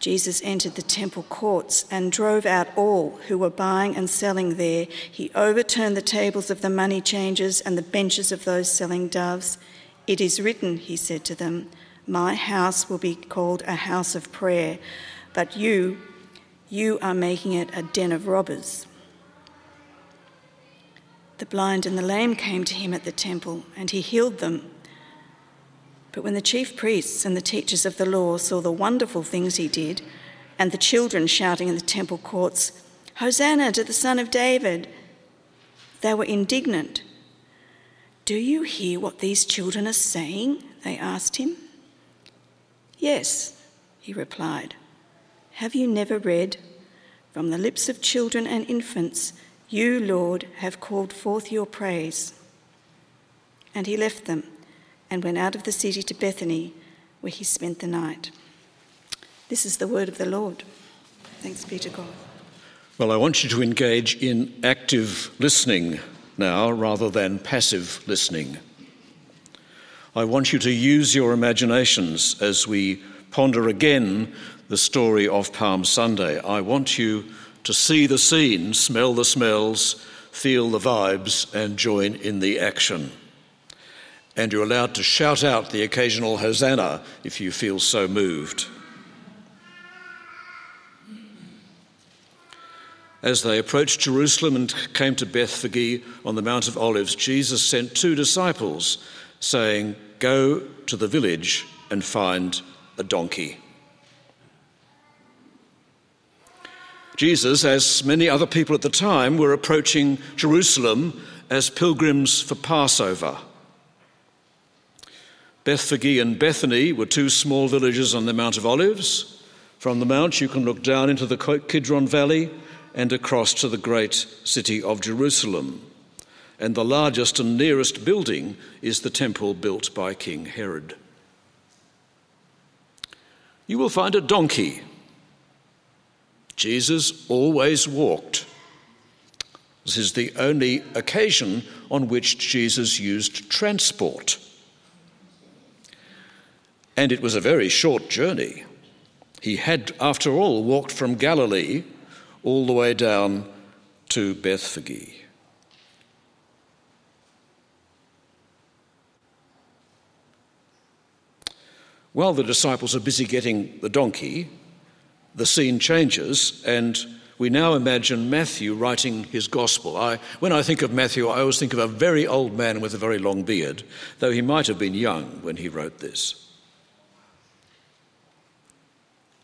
Jesus entered the temple courts and drove out all who were buying and selling there. He overturned the tables of the money changers and the benches of those selling doves. It is written, he said to them, My house will be called a house of prayer, but you, you are making it a den of robbers. The blind and the lame came to him at the temple, and he healed them. But when the chief priests and the teachers of the law saw the wonderful things he did, and the children shouting in the temple courts, Hosanna to the Son of David, they were indignant. Do you hear what these children are saying? They asked him. Yes, he replied. Have you never read, From the lips of children and infants, you, Lord, have called forth your praise? And he left them and went out of the city to Bethany, where he spent the night. This is the word of the Lord. Thanks be to God. Well, I want you to engage in active listening now rather than passive listening. I want you to use your imaginations as we ponder again the story of Palm Sunday. I want you to see the scene, smell the smells, feel the vibes, and join in the action and you're allowed to shout out the occasional hosanna if you feel so moved. As they approached Jerusalem and came to Bethphage on the Mount of Olives, Jesus sent two disciples, saying, Go to the village and find a donkey. Jesus, as many other people at the time, were approaching Jerusalem as pilgrims for Passover. Bethphage and Bethany were two small villages on the Mount of Olives. From the mount, you can look down into the Kidron Valley and across to the great city of Jerusalem. And the largest and nearest building is the temple built by King Herod. You will find a donkey. Jesus always walked. This is the only occasion on which Jesus used transport and it was a very short journey. He had, after all, walked from Galilee all the way down to Bethphage. While the disciples are busy getting the donkey, the scene changes, and we now imagine Matthew writing his gospel. I, when I think of Matthew, I always think of a very old man with a very long beard, though he might have been young when he wrote this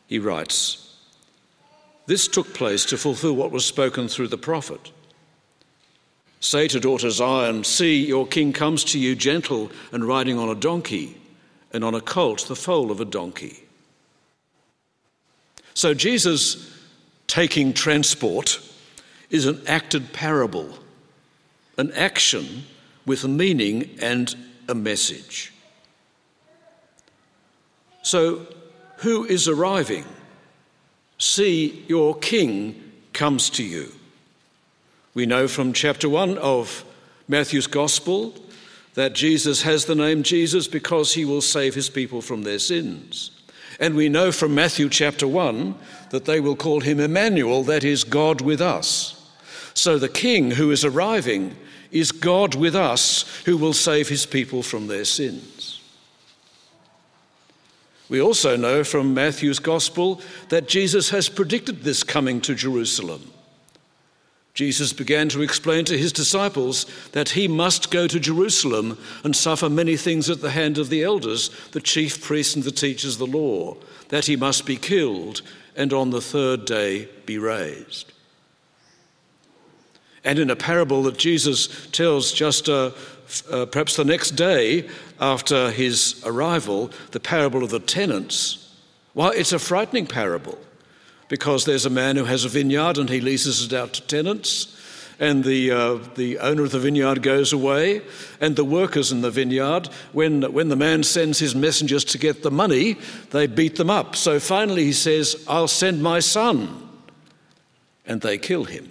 he writes, This took place to fulfill what was spoken through the prophet. Say to daughter Zion, See, your king comes to you gentle and riding on a donkey, and on a colt, the foal of a donkey. So Jesus taking transport is an acted parable, an action with a meaning and a message. So who is arriving? See, your king comes to you. We know from chapter 1 of Matthew's Gospel that Jesus has the name Jesus because he will save his people from their sins. And we know from Matthew chapter 1 that they will call him Emmanuel, that is, God with us. So the king who is arriving is God with us who will save his people from their sins. We also know from Matthew's gospel that Jesus has predicted this coming to Jerusalem. Jesus began to explain to his disciples that he must go to Jerusalem and suffer many things at the hand of the elders, the chief priests, and the teachers of the law, that he must be killed and on the third day be raised. And in a parable that Jesus tells just uh, uh, perhaps the next day after his arrival, the parable of the tenants, well, it's a frightening parable because there's a man who has a vineyard and he leases it out to tenants. And the, uh, the owner of the vineyard goes away, and the workers in the vineyard, when, when the man sends his messengers to get the money, they beat them up. So finally he says, I'll send my son. And they kill him.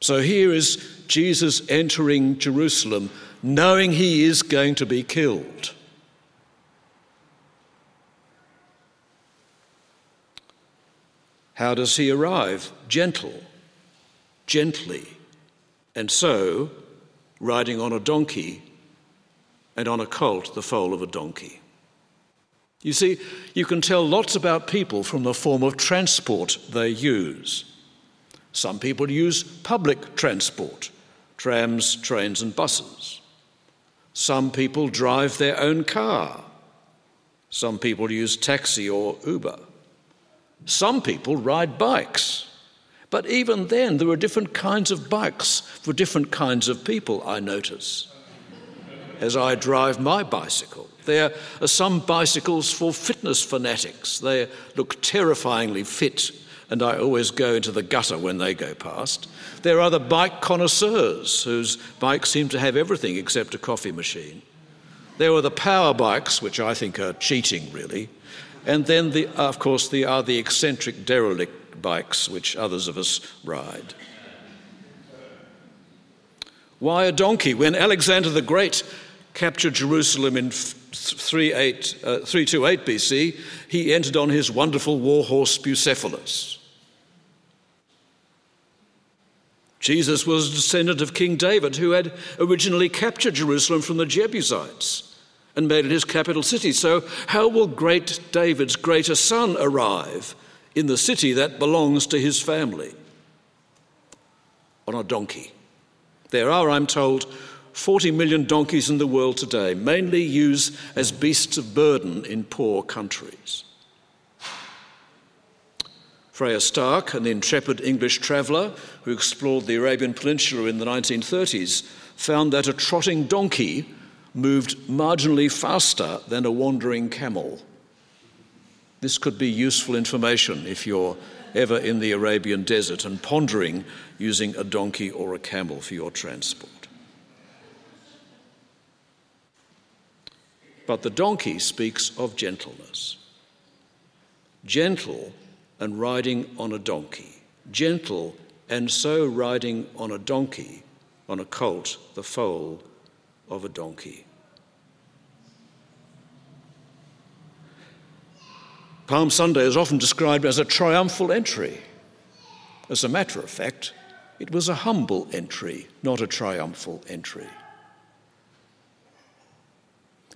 So here is Jesus entering Jerusalem, knowing he is going to be killed. How does he arrive? Gentle, gently, and so riding on a donkey and on a colt, the foal of a donkey. You see, you can tell lots about people from the form of transport they use. Some people use public transport, trams, trains, and buses. Some people drive their own car. Some people use taxi or Uber. Some people ride bikes. But even then, there are different kinds of bikes for different kinds of people, I notice, as I drive my bicycle. There are some bicycles for fitness fanatics. They look terrifyingly fit, and I always go into the gutter when they go past. There are the bike connoisseurs whose bikes seem to have everything except a coffee machine. There are the power bikes, which I think are cheating, really. And then, the, of course, there are the eccentric derelict bikes, which others of us ride. Why a donkey? When Alexander the Great captured Jerusalem in 328 uh, BC, he entered on his wonderful war horse Bucephalus. Jesus was a descendant of King David, who had originally captured Jerusalem from the Jebusites and made it his capital city. So, how will great David's greater son arrive in the city that belongs to his family? On a donkey. There are, I'm told, 40 million donkeys in the world today, mainly used as beasts of burden in poor countries. Freya Stark, an intrepid English traveller who explored the Arabian Peninsula in the 1930s, found that a trotting donkey moved marginally faster than a wandering camel. This could be useful information if you're ever in the Arabian desert and pondering using a donkey or a camel for your transport. But the donkey speaks of gentleness. Gentle and riding on a donkey. Gentle and so riding on a donkey, on a colt, the foal of a donkey. Palm Sunday is often described as a triumphal entry. As a matter of fact, it was a humble entry, not a triumphal entry.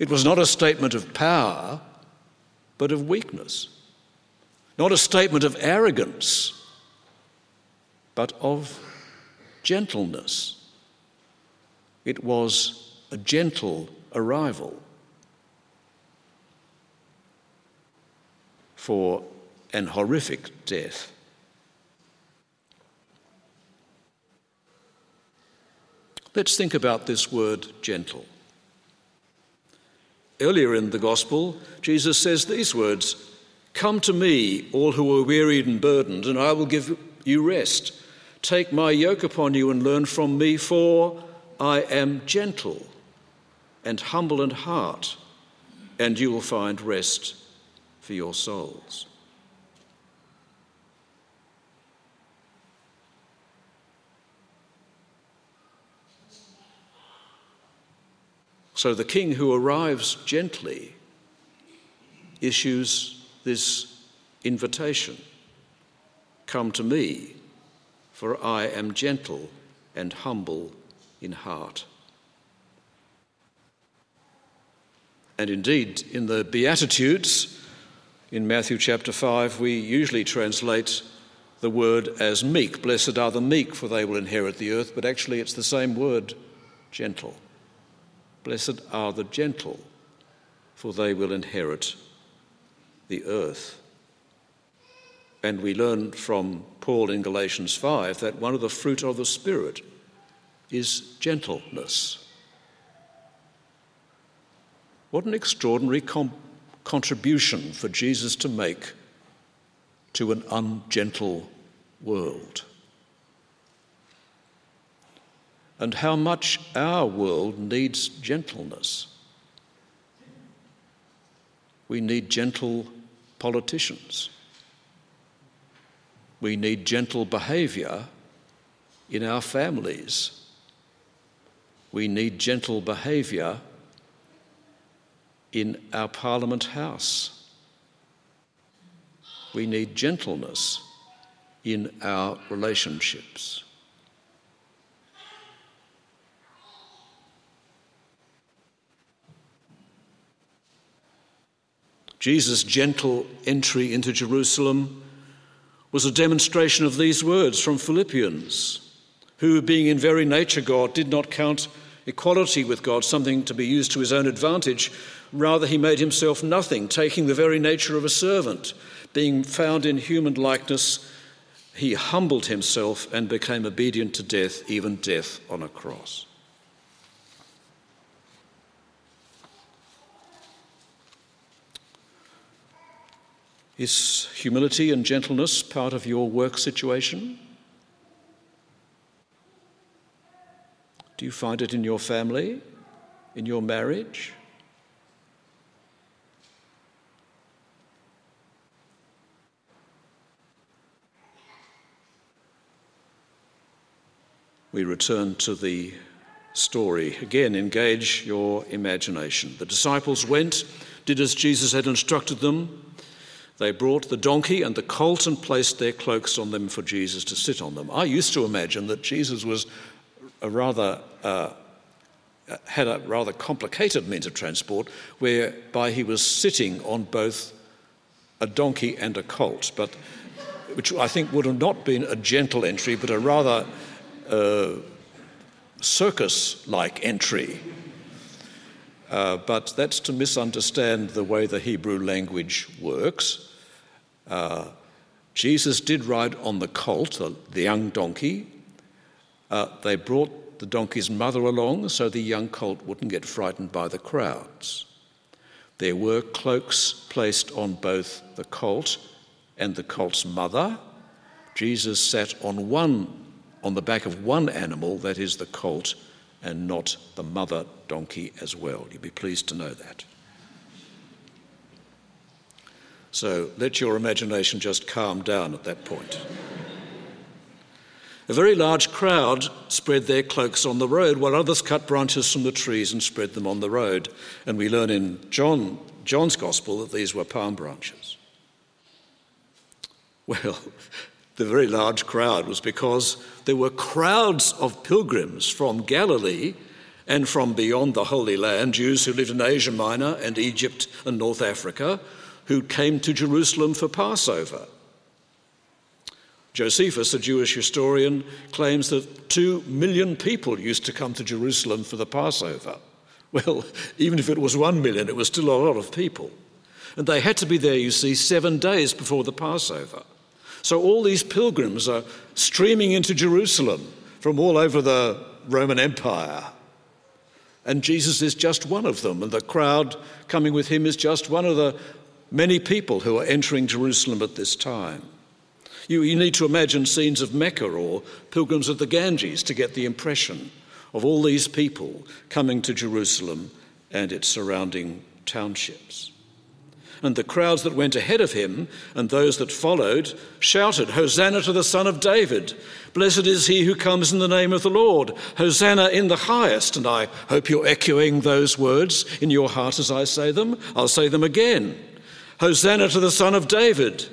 It was not a statement of power, but of weakness. Not a statement of arrogance, but of gentleness. It was a gentle arrival. for an horrific death. Let's think about this word gentle. Earlier in the Gospel, Jesus says these words Come to me, all who are wearied and burdened, and I will give you rest. Take my yoke upon you and learn from me, for I am gentle and humble in heart, and you will find rest for your souls. So the king who arrives gently issues this invitation Come to me, for I am gentle and humble in heart. And indeed, in the Beatitudes, in Matthew chapter 5, we usually translate the word as meek. Blessed are the meek, for they will inherit the earth. But actually, it's the same word, gentle. Blessed are the gentle, for they will inherit the earth. And we learn from Paul in Galatians 5 that one of the fruit of the Spirit is gentleness. What an extraordinary com- contribution for Jesus to make to an ungentle world. And how much our world needs gentleness. We need gentle politicians. We need gentle behaviour in our families. We need gentle behaviour in our Parliament House. We need gentleness in our relationships. Jesus' gentle entry into Jerusalem was a demonstration of these words from Philippians, who, being in very nature God, did not count equality with God something to be used to his own advantage. Rather, he made himself nothing, taking the very nature of a servant. Being found in human likeness, he humbled himself and became obedient to death, even death on a cross. Is humility and gentleness part of your work situation? Do you find it in your family, in your marriage? We return to the story. Again, engage your imagination. The disciples went, did as Jesus had instructed them. They brought the donkey and the colt and placed their cloaks on them for Jesus to sit on them. I used to imagine that Jesus was a rather uh, had a rather complicated means of transport whereby he was sitting on both a donkey and a colt, but which I think would have not been a gentle entry, but a rather uh, circus like entry. Uh, but that's to misunderstand the way the Hebrew language works. Uh, Jesus did ride on the colt, the, the young donkey, uh, they brought the donkey's mother along so the young colt wouldn't get frightened by the crowds. There were cloaks placed on both the colt and the colt's mother. Jesus sat on one on the back of one animal, that is the colt, and not the mother donkey as well. You'll be pleased to know that. So let your imagination just calm down at that point. A very large crowd spread their cloaks on the road, while others cut branches from the trees and spread them on the road. And we learn in John, John's Gospel that these were palm branches. Well, the very large crowd was because there were crowds of pilgrims from Galilee and from beyond the Holy Land, Jews who lived in Asia Minor and Egypt and North Africa, who came to Jerusalem for Passover. Josephus, a Jewish historian, claims that two million people used to come to Jerusalem for the Passover. Well, even if it was one million, it was still a lot of people. And they had to be there, you see, seven days before the Passover. So all these pilgrims are streaming into Jerusalem from all over the Roman Empire. And Jesus is just one of them, and the crowd coming with him is just one of the many people who are entering Jerusalem at this time. You, you need to imagine scenes of Mecca or pilgrims of the Ganges to get the impression of all these people coming to Jerusalem and its surrounding townships. And the crowds that went ahead of him and those that followed shouted, Hosanna to the Son of David! Blessed is he who comes in the name of the Lord! Hosanna in the highest! And I hope you're echoing those words in your heart as I say them. I'll say them again. Hosanna to the Son of David!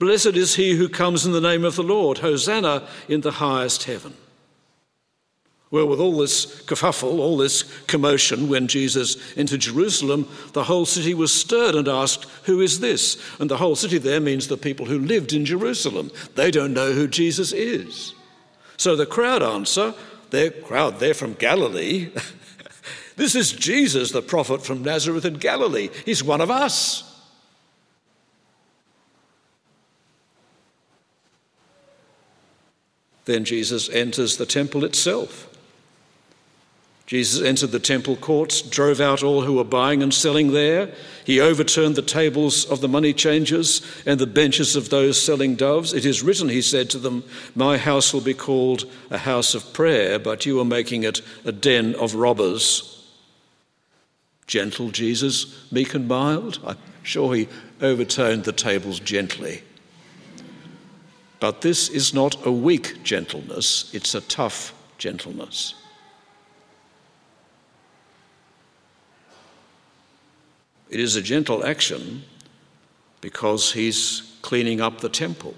Blessed is he who comes in the name of the Lord! Hosanna in the highest heaven! Well, with all this kerfuffle, all this commotion, when Jesus entered Jerusalem, the whole city was stirred and asked, Who is this? And the whole city there means the people who lived in Jerusalem. They don't know who Jesus is. So the crowd answer, their crowd, they're from Galilee. this is Jesus, the prophet from Nazareth in Galilee. He's one of us. Then Jesus enters the temple itself. Jesus entered the temple courts, drove out all who were buying and selling there. He overturned the tables of the money changers and the benches of those selling doves. It is written, he said to them, My house will be called a house of prayer, but you are making it a den of robbers. Gentle Jesus, meek and mild. I'm sure he overturned the tables gently. But this is not a weak gentleness, it's a tough gentleness. It is a gentle action because he's cleaning up the temple.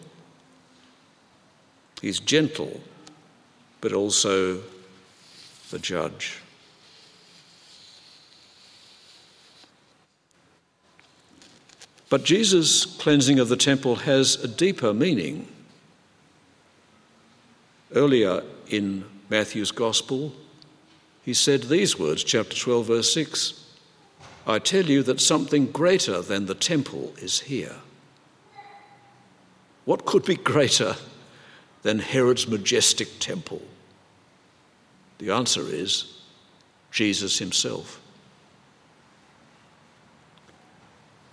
He's gentle, but also the judge. But Jesus' cleansing of the temple has a deeper meaning. Earlier in Matthew's Gospel, he said these words, chapter 12, verse 6 I tell you that something greater than the temple is here. What could be greater than Herod's majestic temple? The answer is Jesus himself.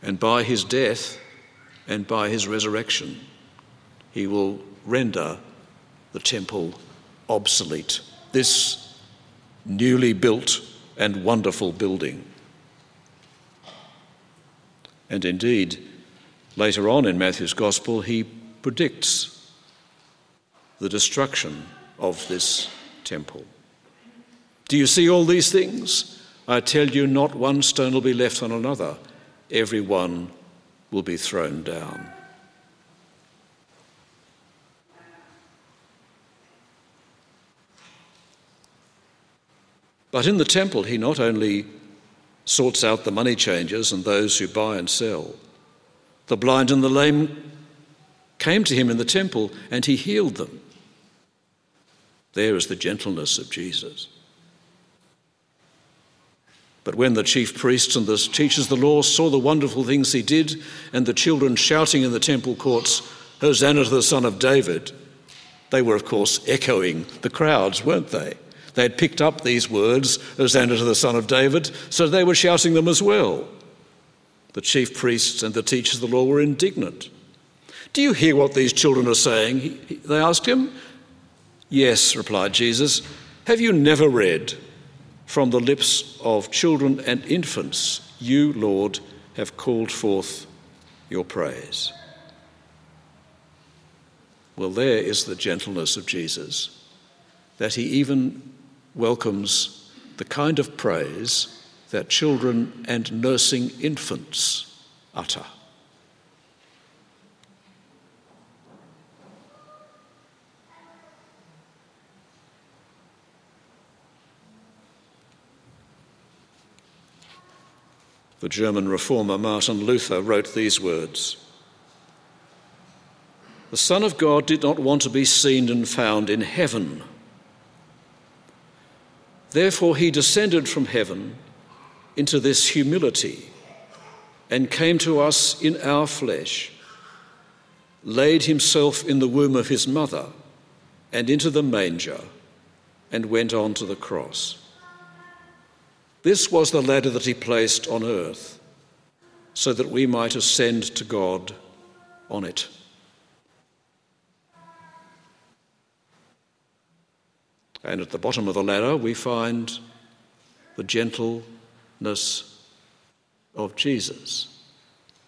And by his death and by his resurrection, he will render the temple obsolete. This newly built and wonderful building. And indeed, later on in Matthew's Gospel, he predicts the destruction of this temple. Do you see all these things? I tell you, not one stone will be left on another, every one will be thrown down. But in the temple, he not only sorts out the money changers and those who buy and sell. The blind and the lame came to him in the temple and he healed them. There is the gentleness of Jesus. But when the chief priests and the teachers of the law saw the wonderful things he did and the children shouting in the temple courts, Hosanna to the Son of David, they were, of course, echoing the crowds, weren't they? They had picked up these words, Hosanna to the Son of David, so they were shouting them as well. The chief priests and the teachers of the law were indignant. Do you hear what these children are saying? He, he, they asked him. Yes, replied Jesus. Have you never read, From the lips of children and infants, you, Lord, have called forth your praise? Well, there is the gentleness of Jesus, that he even welcomes the kind of praise that children and nursing infants utter. The German reformer Martin Luther wrote these words The Son of God did not want to be seen and found in heaven Therefore, he descended from heaven into this humility and came to us in our flesh, laid himself in the womb of his mother and into the manger, and went on to the cross. This was the ladder that he placed on earth, so that we might ascend to God on it. And at the bottom of the ladder, we find the gentleness of Jesus,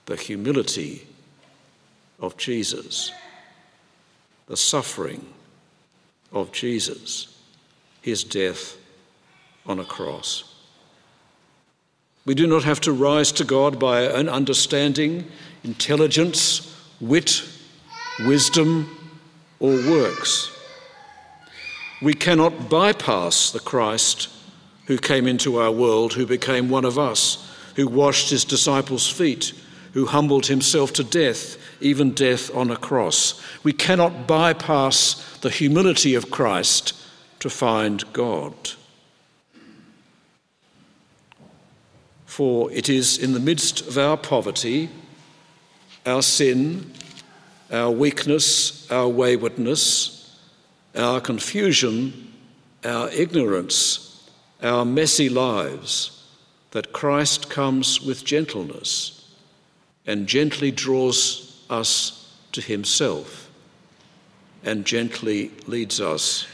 the humility of Jesus, the suffering of Jesus, his death on a cross. We do not have to rise to God by our own understanding, intelligence, wit, wisdom, or works. We cannot bypass the Christ who came into our world, who became one of us, who washed his disciples' feet, who humbled himself to death, even death on a cross. We cannot bypass the humility of Christ to find God. For it is in the midst of our poverty, our sin, our weakness, our waywardness, our confusion, our ignorance, our messy lives, that Christ comes with gentleness and gently draws us to himself and gently leads us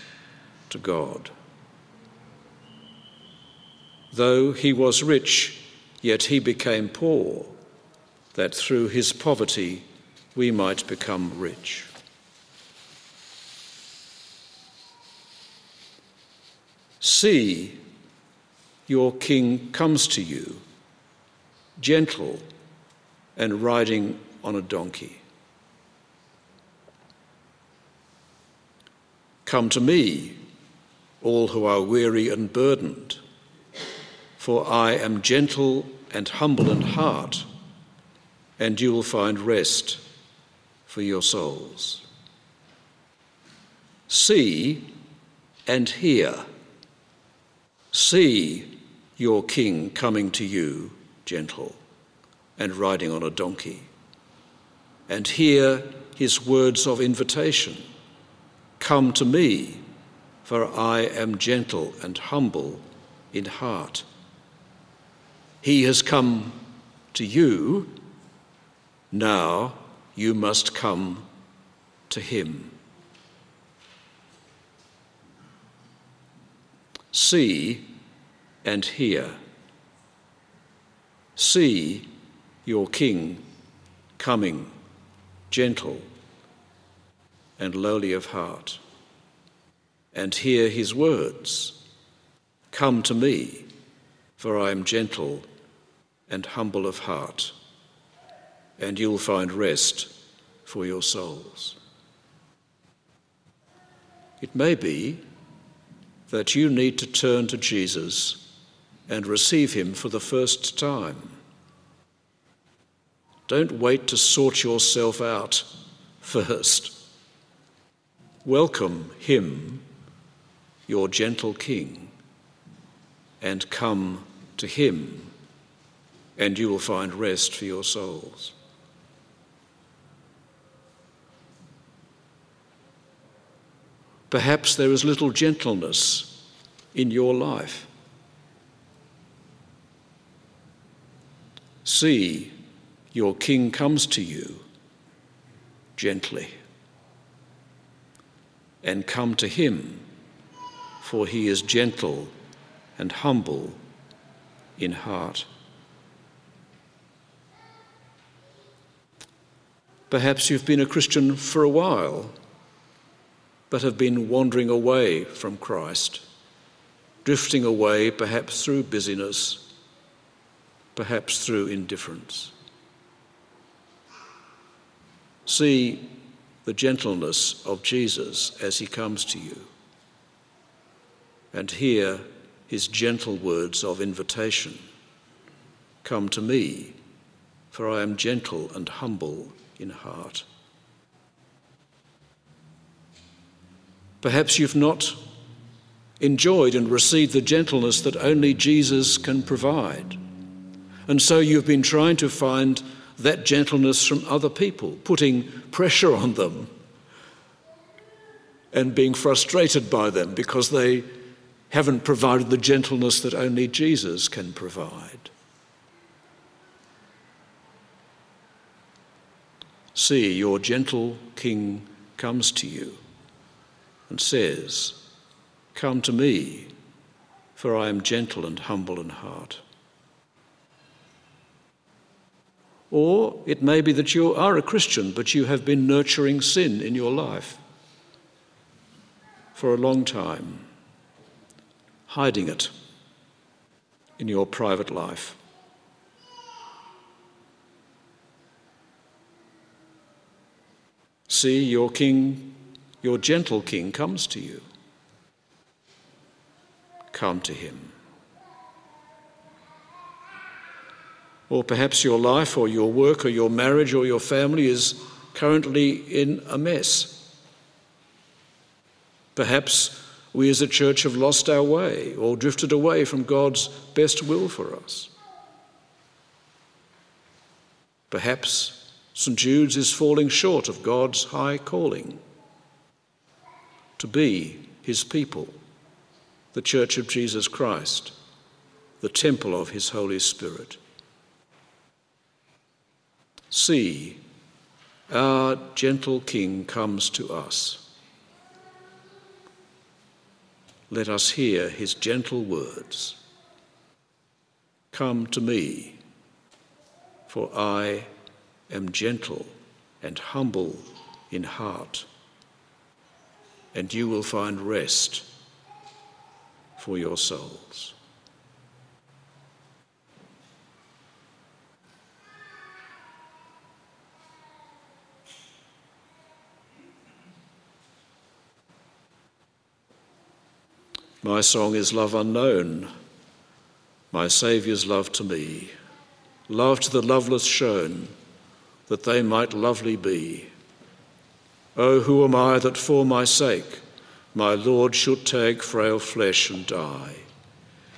to God. Though he was rich, yet he became poor, that through his poverty we might become rich. See, your king comes to you, gentle and riding on a donkey. Come to me, all who are weary and burdened, for I am gentle and humble in heart, and you will find rest for your souls. See and hear. See your king coming to you, gentle, and riding on a donkey. And hear his words of invitation Come to me, for I am gentle and humble in heart. He has come to you, now you must come to him. See and hear. See your King coming, gentle and lowly of heart, and hear his words Come to me, for I am gentle and humble of heart and you'll find rest for your souls. It may be that you need to turn to Jesus and receive him for the first time. Don't wait to sort yourself out first. Welcome him, your gentle king, and come to him, and you will find rest for your souls. Perhaps there is little gentleness in your life. See, your king comes to you gently. And come to him, for he is gentle and humble in heart. Perhaps you've been a Christian for a while but have been wandering away from Christ, drifting away perhaps through busyness, perhaps through indifference. See the gentleness of Jesus as he comes to you, and hear his gentle words of invitation Come to me, for I am gentle and humble in heart. Perhaps you've not enjoyed and received the gentleness that only Jesus can provide. And so you've been trying to find that gentleness from other people, putting pressure on them and being frustrated by them because they haven't provided the gentleness that only Jesus can provide. See, your gentle King comes to you and says, Come to me, for I am gentle and humble in heart. Or it may be that you are a Christian, but you have been nurturing sin in your life for a long time, hiding it in your private life. See, your king, your gentle king, comes to you. Come to him. Or perhaps your life or your work or your marriage or your family is currently in a mess. Perhaps we as a church have lost our way or drifted away from God's best will for us. Perhaps St. Jude's is falling short of God's high calling to be his people, the Church of Jesus Christ, the temple of his Holy Spirit. See, our gentle King comes to us. Let us hear his gentle words Come to me, for I am gentle and humble in heart, and you will find rest for your souls. My song is love unknown, my Saviour's love to me, love to the loveless shown, that they might lovely be. Oh, who am I that for my sake my Lord should take frail flesh and die?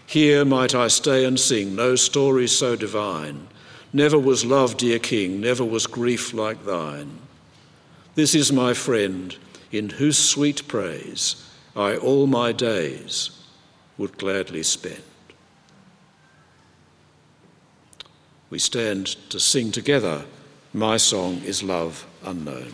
Here might I stay and sing no story so divine. Never was love, dear King, never was grief like thine. This is my friend, in whose sweet praise I all my days would gladly spend. We stand to sing together, My Song is Love Unknown.